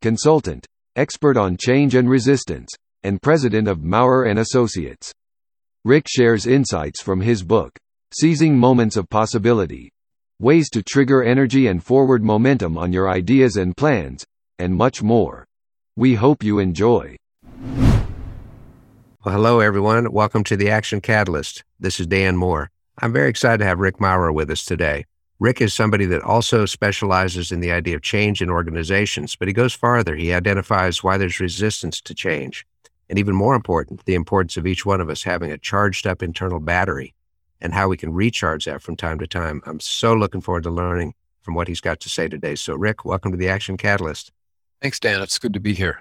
consultant, expert on change and resistance, and president of Maurer and Associates. Rick shares insights from his book, Seizing Moments of Possibility: Ways to Trigger Energy and Forward Momentum on Your Ideas and Plans, and much more. We hope you enjoy. Well, hello, everyone. Welcome to the Action Catalyst. This is Dan Moore. I'm very excited to have Rick Maurer with us today. Rick is somebody that also specializes in the idea of change in organizations, but he goes farther. He identifies why there's resistance to change. And even more important, the importance of each one of us having a charged up internal battery and how we can recharge that from time to time. I'm so looking forward to learning from what he's got to say today. So, Rick, welcome to the Action Catalyst. Thanks, Dan. It's good to be here.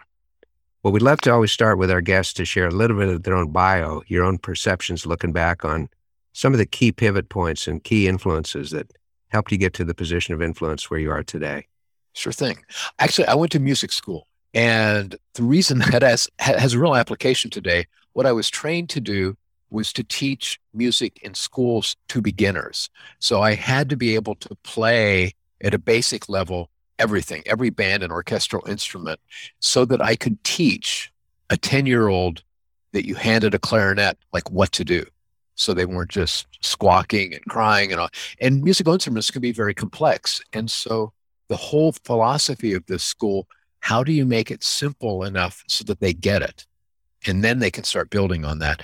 Well, we'd love to always start with our guests to share a little bit of their own bio, your own perceptions looking back on some of the key pivot points and key influences that helped you get to the position of influence where you are today? Sure thing. Actually, I went to music school. And the reason that has, has a real application today, what I was trained to do was to teach music in schools to beginners. So I had to be able to play at a basic level everything, every band and orchestral instrument, so that I could teach a 10 year old that you handed a clarinet like what to do so they weren't just squawking and crying and all. And musical instruments can be very complex. And so the whole philosophy of this school, how do you make it simple enough so that they get it? And then they can start building on that.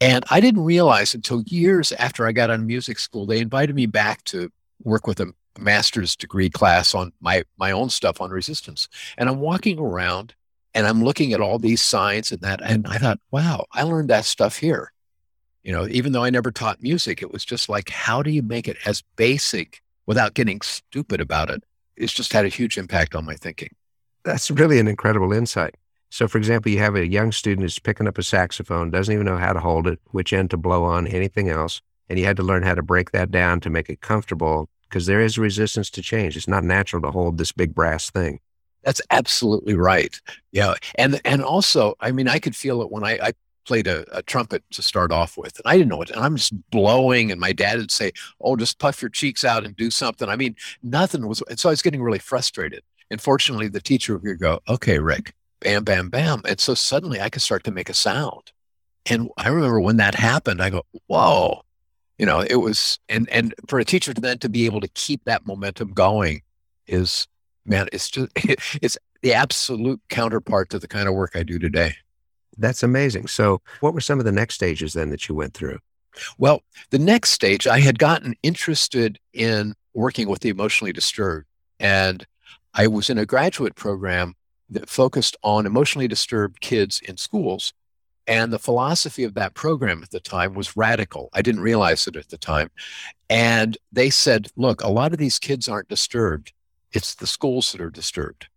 And I didn't realize until years after I got out of music school, they invited me back to work with a master's degree class on my, my own stuff on resistance. And I'm walking around and I'm looking at all these signs and that. And I thought, wow, I learned that stuff here you know even though i never taught music it was just like how do you make it as basic without getting stupid about it? It's just had a huge impact on my thinking. That's really an incredible insight. So for example you have a young student who's picking up a saxophone doesn't even know how to hold it which end to blow on anything else and you had to learn how to break that down to make it comfortable because there is resistance to change. It's not natural to hold this big brass thing. That's absolutely right. Yeah, and and also, I mean, I could feel it when I, I played a, a, trumpet to start off with. And I didn't know it. And I'm just blowing. And my dad would say, Oh, just puff your cheeks out and do something. I mean, nothing was. And so I was getting really frustrated. And fortunately, the teacher would go, Okay, Rick, bam, bam, bam. And so suddenly I could start to make a sound. And I remember when that happened, I go, Whoa. You know, it was, and and for a teacher to then to be able to keep that momentum going is, man, it's just, it's the absolute counterpart to the kind of work I do today. That's amazing. So, what were some of the next stages then that you went through? Well, the next stage, I had gotten interested in working with the emotionally disturbed. And I was in a graduate program that focused on emotionally disturbed kids in schools. And the philosophy of that program at the time was radical. I didn't realize it at the time. And they said, look, a lot of these kids aren't disturbed, it's the schools that are disturbed.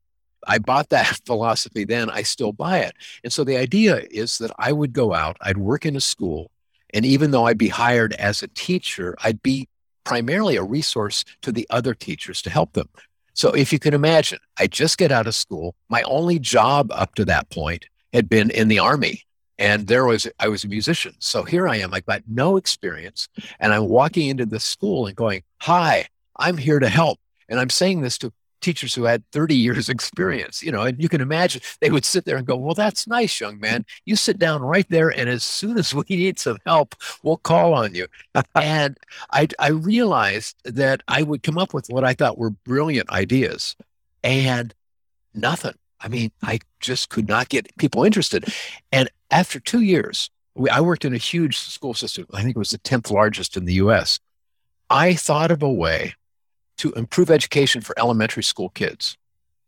I bought that philosophy then, I still buy it. And so the idea is that I would go out, I'd work in a school, and even though I'd be hired as a teacher, I'd be primarily a resource to the other teachers to help them. So if you can imagine, I just get out of school. My only job up to that point had been in the army. And there was, I was a musician. So here I am, I've got no experience. And I'm walking into the school and going, Hi, I'm here to help. And I'm saying this to teachers who had 30 years experience, you know, and you can imagine they would sit there and go, well, that's nice, young man. You sit down right there. And as soon as we need some help, we'll call on you. and I, I realized that I would come up with what I thought were brilliant ideas and nothing. I mean, I just could not get people interested. And after two years, we, I worked in a huge school system. I think it was the 10th largest in the US. I thought of a way to improve education for elementary school kids.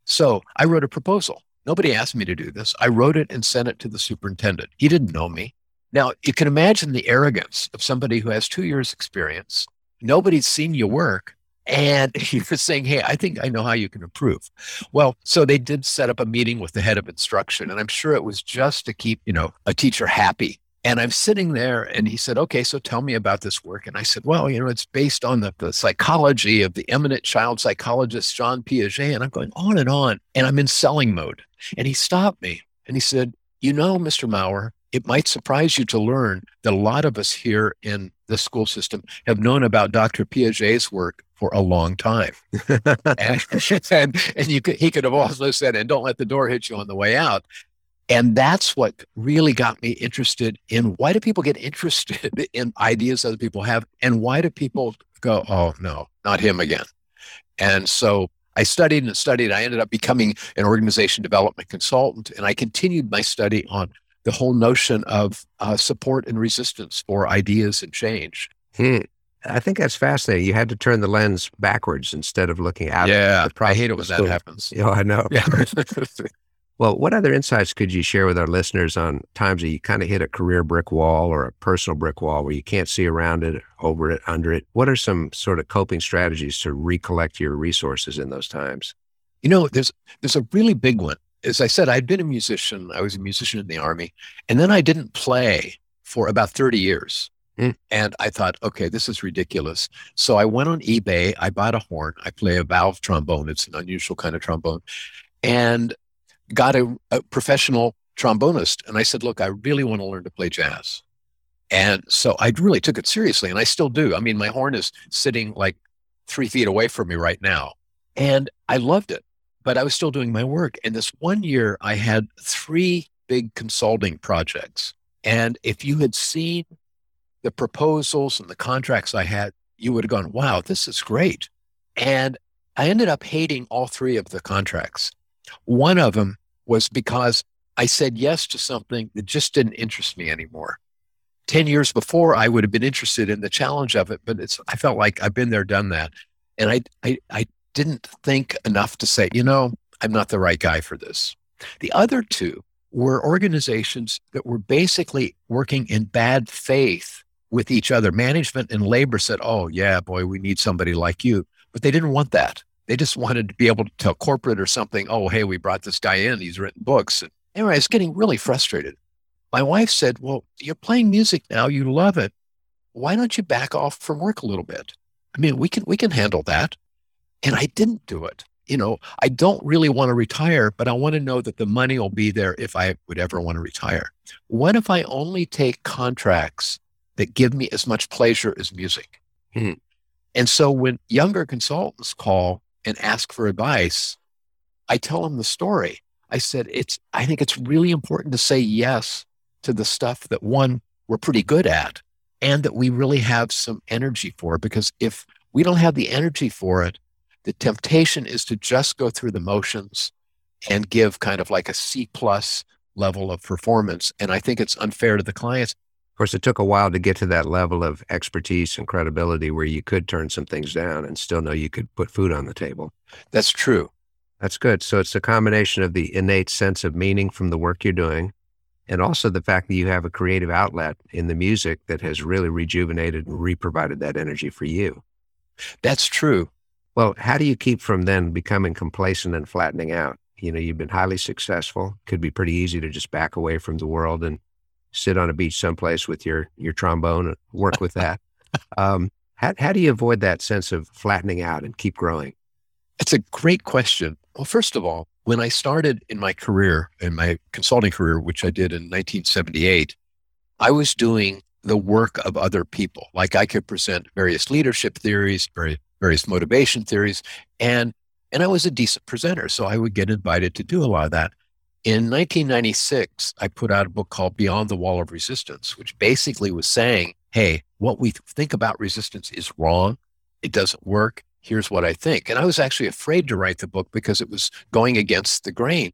So I wrote a proposal. Nobody asked me to do this. I wrote it and sent it to the superintendent. He didn't know me. Now, you can imagine the arrogance of somebody who has two years' experience. Nobody's seen you work. And was saying, Hey, I think I know how you can improve. Well, so they did set up a meeting with the head of instruction. And I'm sure it was just to keep, you know, a teacher happy. And I'm sitting there and he said, Okay, so tell me about this work. And I said, Well, you know, it's based on the, the psychology of the eminent child psychologist, Jean Piaget. And I'm going on and on. And I'm in selling mode. And he stopped me and he said, You know, Mr. Maurer, it might surprise you to learn that a lot of us here in the school system have known about Dr. Piaget's work for a long time. and, and, and you could, he could have also said, and don't let the door hit you on the way out. And that's what really got me interested in why do people get interested in ideas other people have? And why do people go, oh, no, not him again? And so I studied and studied. I ended up becoming an organization development consultant, and I continued my study on the whole notion of uh, support and resistance for ideas and change. Hmm. I think that's fascinating. You had to turn the lens backwards instead of looking out. Yeah, I hate it when that happens. Yeah, I know. Yeah. well, what other insights could you share with our listeners on times that you kind of hit a career brick wall or a personal brick wall where you can't see around it, over it, under it? What are some sort of coping strategies to recollect your resources in those times? You know, there's there's a really big one as I said, I'd been a musician. I was a musician in the army, and then I didn't play for about 30 years. Mm. And I thought, okay, this is ridiculous. So I went on eBay. I bought a horn. I play a valve trombone. It's an unusual kind of trombone, and got a, a professional trombonist. And I said, look, I really want to learn to play jazz. And so I really took it seriously, and I still do. I mean, my horn is sitting like three feet away from me right now. And I loved it but I was still doing my work. And this one year, I had three big consulting projects. And if you had seen the proposals and the contracts I had, you would have gone, wow, this is great. And I ended up hating all three of the contracts. One of them was because I said yes to something that just didn't interest me anymore. 10 years before, I would have been interested in the challenge of it, but it's, I felt like I've been there, done that. And I, I, I didn't think enough to say, you know, I'm not the right guy for this. The other two were organizations that were basically working in bad faith with each other. Management and labor said, oh, yeah, boy, we need somebody like you. But they didn't want that. They just wanted to be able to tell corporate or something, oh, hey, we brought this guy in. He's written books. And anyway, I was getting really frustrated. My wife said, well, you're playing music now. You love it. Why don't you back off from work a little bit? I mean, we can, we can handle that. And I didn't do it. You know, I don't really want to retire, but I want to know that the money will be there if I would ever want to retire. What if I only take contracts that give me as much pleasure as music? Hmm. And so when younger consultants call and ask for advice, I tell them the story. I said, it's, I think it's really important to say yes to the stuff that one, we're pretty good at and that we really have some energy for. Because if we don't have the energy for it, the temptation is to just go through the motions and give kind of like a C plus level of performance. And I think it's unfair to the clients. Course, it took a while to get to that level of expertise and credibility where you could turn some things down and still know you could put food on the table. That's true. That's good. So it's a combination of the innate sense of meaning from the work you're doing and also the fact that you have a creative outlet in the music that has really rejuvenated and re-provided that energy for you. That's true. Well, how do you keep from then becoming complacent and flattening out? You know, you've been highly successful. Could be pretty easy to just back away from the world and sit on a beach someplace with your your trombone and work with that. Um, how how do you avoid that sense of flattening out and keep growing? It's a great question. Well, first of all, when I started in my career, in my consulting career, which I did in 1978, I was doing the work of other people. Like I could present various leadership theories, very various motivation theories. And, and I was a decent presenter. So I would get invited to do a lot of that. In 1996, I put out a book called Beyond the Wall of Resistance, which basically was saying, hey, what we think about resistance is wrong. It doesn't work. Here's what I think. And I was actually afraid to write the book because it was going against the grain.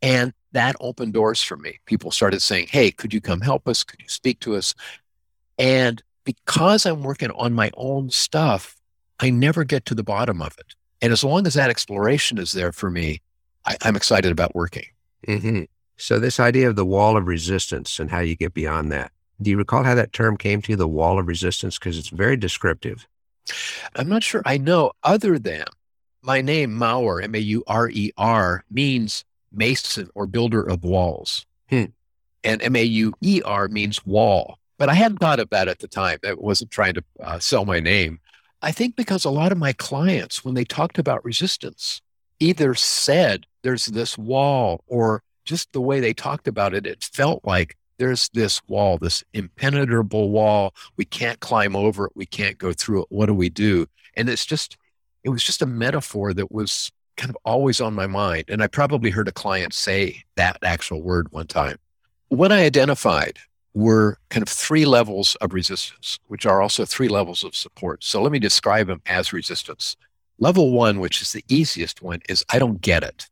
And that opened doors for me. People started saying, hey, could you come help us? Could you speak to us? And because I'm working on my own stuff, I never get to the bottom of it. And as long as that exploration is there for me, I, am excited about working. Mm-hmm. So, this idea of the wall of resistance and how you get beyond that, do you recall how that term came to you, the wall of resistance? Because it's very descriptive. I'm not sure I know, other than my name, Maurer, M A U R E R, means mason or builder of walls. Hmm. And M A U E R means wall. But I hadn't thought of that at the time. I wasn't trying to uh, sell my name. I think because a lot of my clients, when they talked about resistance, either said there's this wall or just the way they talked about it, it felt like there's this wall, this impenetrable wall. We can't climb over it. We can't go through it. What do we do? And it's just, it was just a metaphor that was kind of always on my mind. And I probably heard a client say that actual word one time. What I identified were kind of three levels of resistance, which are also three levels of support. So let me describe them as resistance. Level one, which is the easiest one, is I don't get it.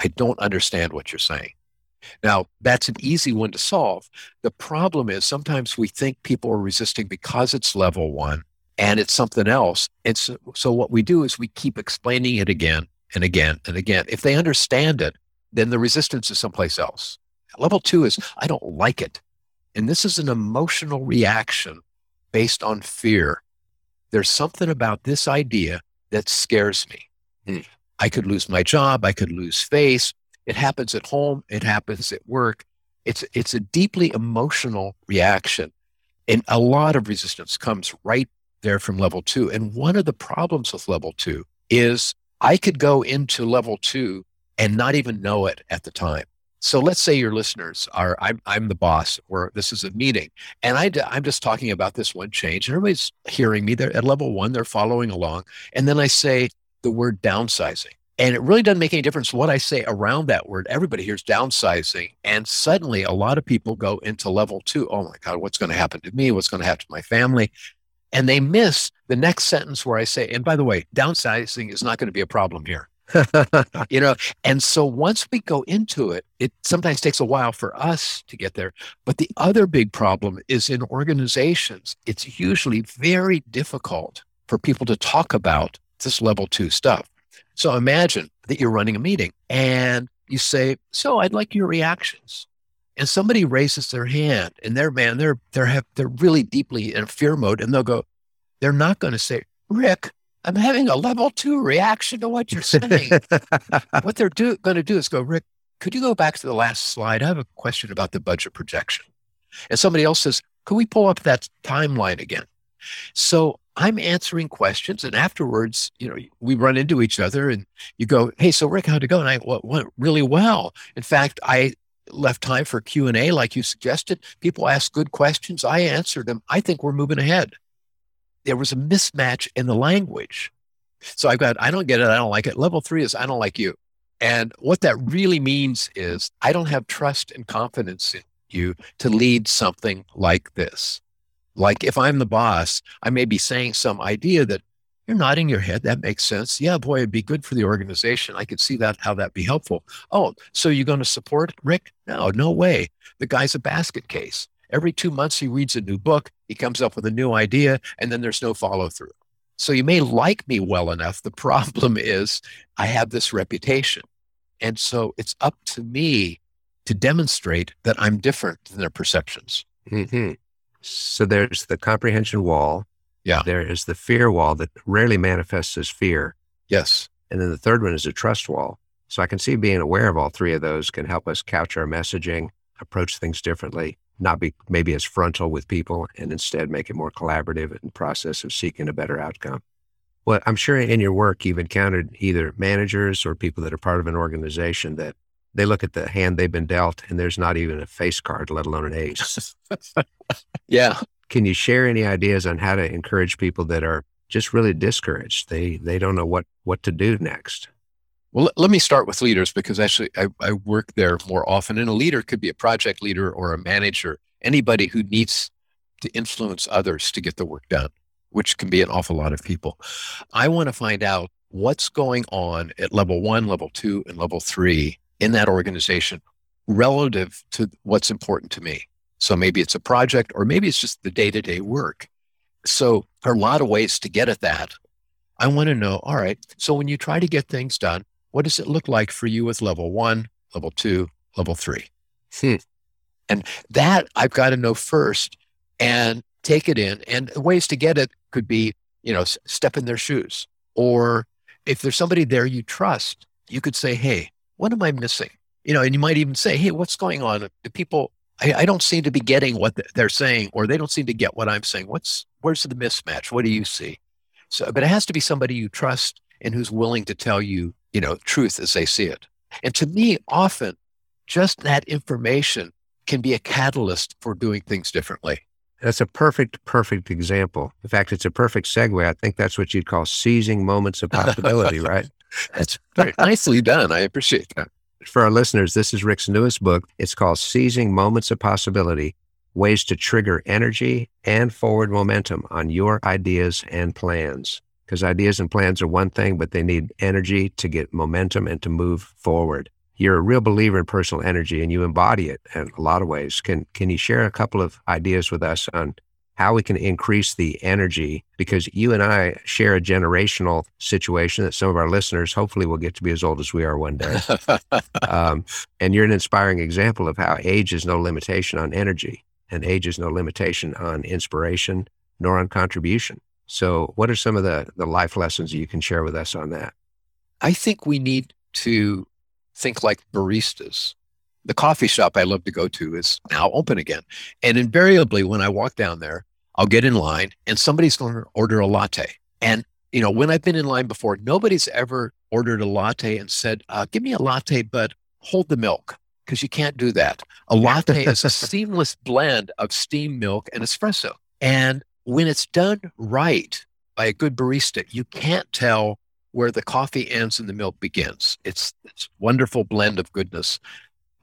I don't understand what you're saying. Now, that's an easy one to solve. The problem is sometimes we think people are resisting because it's level one and it's something else. And so, so what we do is we keep explaining it again and again and again. If they understand it, then the resistance is someplace else. Level two is I don't like it. And this is an emotional reaction based on fear. There's something about this idea that scares me. Hmm. I could lose my job. I could lose face. It happens at home. It happens at work. It's, it's a deeply emotional reaction. And a lot of resistance comes right there from level two. And one of the problems with level two is I could go into level two and not even know it at the time. So let's say your listeners are, I'm, I'm the boss, or this is a meeting, and I, I'm just talking about this one change, and everybody's hearing me. They're at level one, they're following along. And then I say the word downsizing. And it really doesn't make any difference what I say around that word. Everybody hears downsizing. And suddenly a lot of people go into level two. Oh my God, what's going to happen to me? What's going to happen to my family? And they miss the next sentence where I say, and by the way, downsizing is not going to be a problem here. you know, and so once we go into it, it sometimes takes a while for us to get there. But the other big problem is in organizations, it's usually very difficult for people to talk about this level two stuff. So imagine that you're running a meeting and you say, "So I'd like your reactions." And somebody raises their hand, and they're man, they're they're have, they're really deeply in fear mode, and they'll go, they're not going to say, "Rick, I'm having a level two reaction to what you're saying." what they're do, going to do is go, "Rick, could you go back to the last slide? I have a question about the budget projection." And somebody else says, "Could we pull up that timeline again?" So I'm answering questions, and afterwards, you know, we run into each other, and you go, "Hey, so Rick, how'd it go?" And I well, went really well. In fact, I left time for Q and A, like you suggested. People ask good questions. I answered them. I think we're moving ahead. There was a mismatch in the language, so I've got I don't get it. I don't like it. Level three is I don't like you, and what that really means is I don't have trust and confidence in you to lead something like this. Like if I'm the boss, I may be saying some idea that you're nodding your head. That makes sense. Yeah, boy, it'd be good for the organization. I could see that how that'd be helpful. Oh, so you're going to support Rick? No, no way. The guy's a basket case. Every two months he reads a new book, he comes up with a new idea, and then there's no follow through. So you may like me well enough. The problem is I have this reputation. And so it's up to me to demonstrate that I'm different than their perceptions. Mm-hmm. So there's the comprehension wall. Yeah. There is the fear wall that rarely manifests as fear. Yes. And then the third one is a trust wall. So I can see being aware of all three of those can help us couch our messaging, approach things differently, not be maybe as frontal with people, and instead make it more collaborative in process of seeking a better outcome. Well, I'm sure in your work you've encountered either managers or people that are part of an organization that they look at the hand they've been dealt and there's not even a face card, let alone an ace. yeah. Can you share any ideas on how to encourage people that are just really discouraged? They they don't know what what to do next. Well, let me start with leaders because actually I, I work there more often. And a leader could be a project leader or a manager, anybody who needs to influence others to get the work done, which can be an awful lot of people. I want to find out what's going on at level one, level two, and level three in that organization relative to what's important to me. So maybe it's a project or maybe it's just the day to day work. So there are a lot of ways to get at that. I want to know, all right, so when you try to get things done, what does it look like for you with level one, level two, level three? Hmm. And that I've got to know first and take it in. And ways to get it could be you know, step in their shoes. Or if there's somebody there you trust, you could say, Hey, what am I missing? You know, and you might even say, Hey, what's going on? Do people, I, I don't seem to be getting what they're saying, or they don't seem to get what I'm saying. What's, where's the mismatch? What do you see? So, but it has to be somebody you trust and who's willing to tell you, you know, truth as they see it. And to me, often just that information can be a catalyst for doing things differently. That's a perfect, perfect example. In fact, it's a perfect segue. I think that's what you'd call seizing moments of possibility, right? That's very nicely done. I appreciate that. For our listeners, this is Rick's newest book. It's called Seizing Moments of Possibility Ways to Trigger Energy and Forward Momentum on Your Ideas and Plans. Because ideas and plans are one thing, but they need energy to get momentum and to move forward you're a real believer in personal energy and you embody it in a lot of ways. Can can you share a couple of ideas with us on how we can increase the energy? Because you and I share a generational situation that some of our listeners hopefully will get to be as old as we are one day. um, and you're an inspiring example of how age is no limitation on energy and age is no limitation on inspiration nor on contribution. So, what are some of the, the life lessons you can share with us on that? I think we need to think like baristas. The coffee shop I love to go to is now open again. And invariably, when I walk down there, I'll get in line and somebody's going to order a latte. And, you know, when I've been in line before, nobody's ever ordered a latte and said, uh, give me a latte, but hold the milk because you can't do that. A latte is a seamless blend of steamed milk and espresso. And when it's done right by a good barista, you can't tell where the coffee ends and the milk begins. It's this wonderful blend of goodness.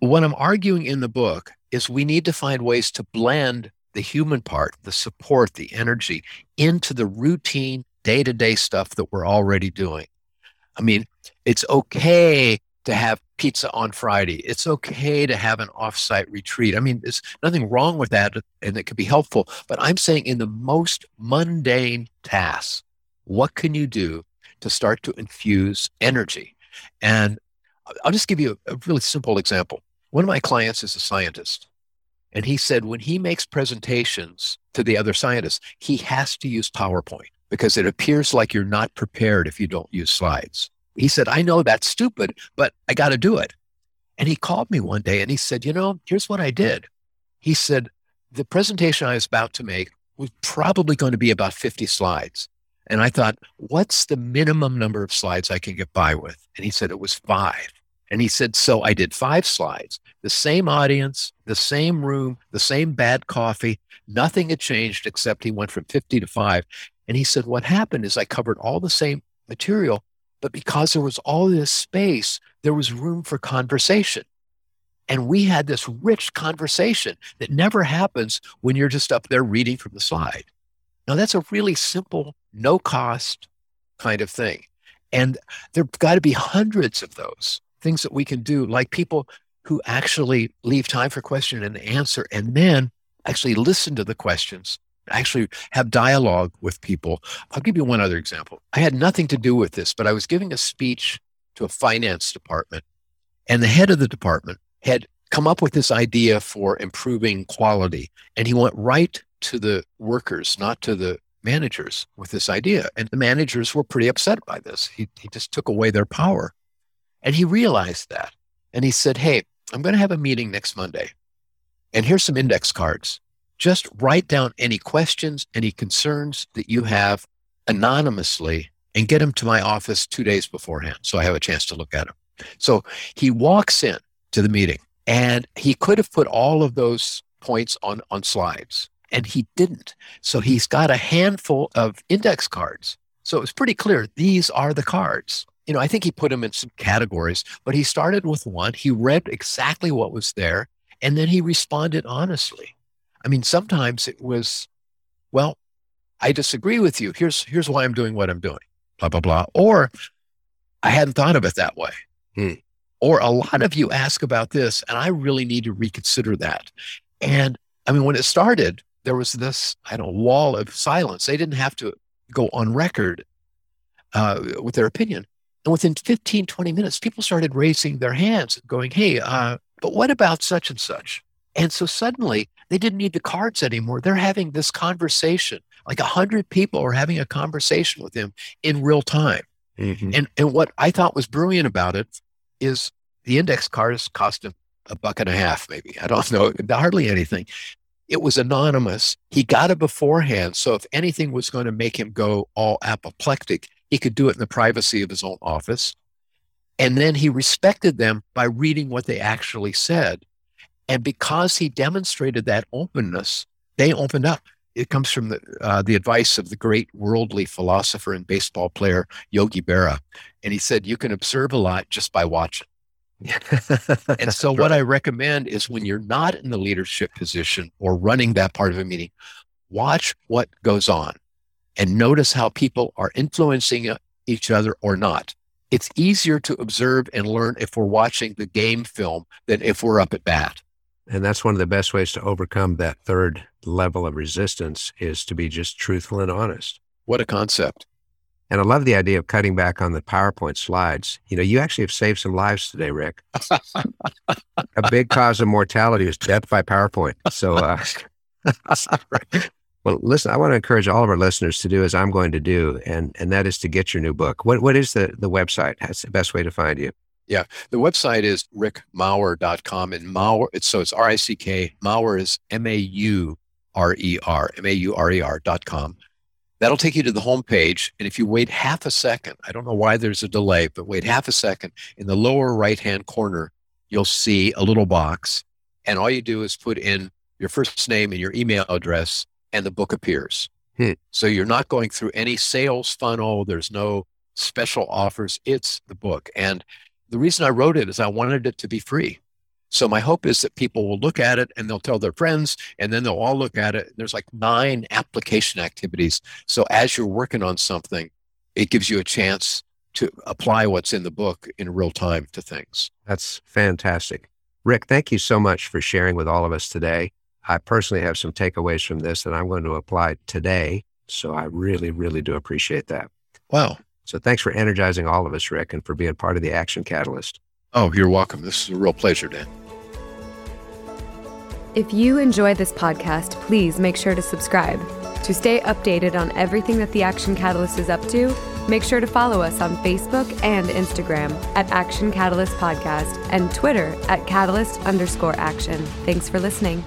What I'm arguing in the book is we need to find ways to blend the human part, the support, the energy into the routine day to day stuff that we're already doing. I mean, it's okay to have pizza on Friday. It's okay to have an offsite retreat. I mean, there's nothing wrong with that and it could be helpful. But I'm saying in the most mundane tasks, what can you do to start to infuse energy. And I'll just give you a, a really simple example. One of my clients is a scientist. And he said when he makes presentations to the other scientists, he has to use PowerPoint because it appears like you're not prepared if you don't use slides. He said, I know that's stupid, but I got to do it. And he called me one day and he said, You know, here's what I did. He said, The presentation I was about to make was probably going to be about 50 slides. And I thought, what's the minimum number of slides I can get by with? And he said it was five. And he said, so I did five slides, the same audience, the same room, the same bad coffee. Nothing had changed except he went from 50 to five. And he said, what happened is I covered all the same material, but because there was all this space, there was room for conversation. And we had this rich conversation that never happens when you're just up there reading from the slide. Now, that's a really simple, no cost kind of thing. And there have got to be hundreds of those things that we can do, like people who actually leave time for question and answer and then actually listen to the questions, actually have dialogue with people. I'll give you one other example. I had nothing to do with this, but I was giving a speech to a finance department, and the head of the department had come up with this idea for improving quality. And he went right to the workers, not to the managers with this idea. And the managers were pretty upset by this. He, he just took away their power. And he realized that. And he said, Hey, I'm going to have a meeting next Monday. And here's some index cards. Just write down any questions, any concerns that you have anonymously and get them to my office two days beforehand so I have a chance to look at them. So he walks in to the meeting and he could have put all of those points on, on slides and he didn't. So he's got a handful of index cards. So it was pretty clear these are the cards. You know, I think he put them in some categories, but he started with one. He read exactly what was there, and then he responded honestly. I mean, sometimes it was, well, I disagree with you. Here's here's why I'm doing what I'm doing. Blah blah blah. Or I hadn't thought of it that way. Hmm. Or a lot of you ask about this, and I really need to reconsider that. And I mean, when it started, there was this, I don't know, wall of silence. They didn't have to go on record uh, with their opinion. And within 15, 20 minutes, people started raising their hands and going, Hey, uh, but what about such and such? And so suddenly they didn't need the cards anymore. They're having this conversation like a hundred people are having a conversation with him in real time. Mm-hmm. And and what I thought was brilliant about it is the index cards cost him a buck and a half, maybe. I don't know, hardly anything. It was anonymous. He got it beforehand. So if anything was going to make him go all apoplectic, he could do it in the privacy of his own office. And then he respected them by reading what they actually said. And because he demonstrated that openness, they opened up. It comes from the, uh, the advice of the great worldly philosopher and baseball player Yogi Berra. And he said, You can observe a lot just by watching. and so, what I recommend is when you're not in the leadership position or running that part of a meeting, watch what goes on and notice how people are influencing uh, each other or not. It's easier to observe and learn if we're watching the game film than if we're up at bat. And that's one of the best ways to overcome that third level of resistance is to be just truthful and honest. What a concept. And I love the idea of cutting back on the PowerPoint slides. You know, you actually have saved some lives today, Rick. a big cause of mortality is death by PowerPoint. So, uh, well, listen, I want to encourage all of our listeners to do as I'm going to do, and and that is to get your new book. What what is the the website? That's the best way to find you. Yeah, the website is rickmaurer.com, and Maurer. It's so it's R I C K. Maurer is M A U R E R M A U R E R dot com. That'll take you to the home page. And if you wait half a second, I don't know why there's a delay, but wait half a second, in the lower right hand corner, you'll see a little box. And all you do is put in your first name and your email address, and the book appears. Hmm. So you're not going through any sales funnel. There's no special offers. It's the book. And the reason I wrote it is I wanted it to be free. So my hope is that people will look at it and they'll tell their friends, and then they'll all look at it. There's like nine application activities. So as you're working on something, it gives you a chance to apply what's in the book in real time to things. That's fantastic. Rick, thank you so much for sharing with all of us today. I personally have some takeaways from this that I'm going to apply today. So I really, really do appreciate that. Wow. So thanks for energizing all of us, Rick, and for being part of the Action Catalyst. Oh, you're welcome. This is a real pleasure, Dan. If you enjoy this podcast, please make sure to subscribe. To stay updated on everything that the Action Catalyst is up to, make sure to follow us on Facebook and Instagram at Action Catalyst Podcast and Twitter at Catalyst underscore action. Thanks for listening.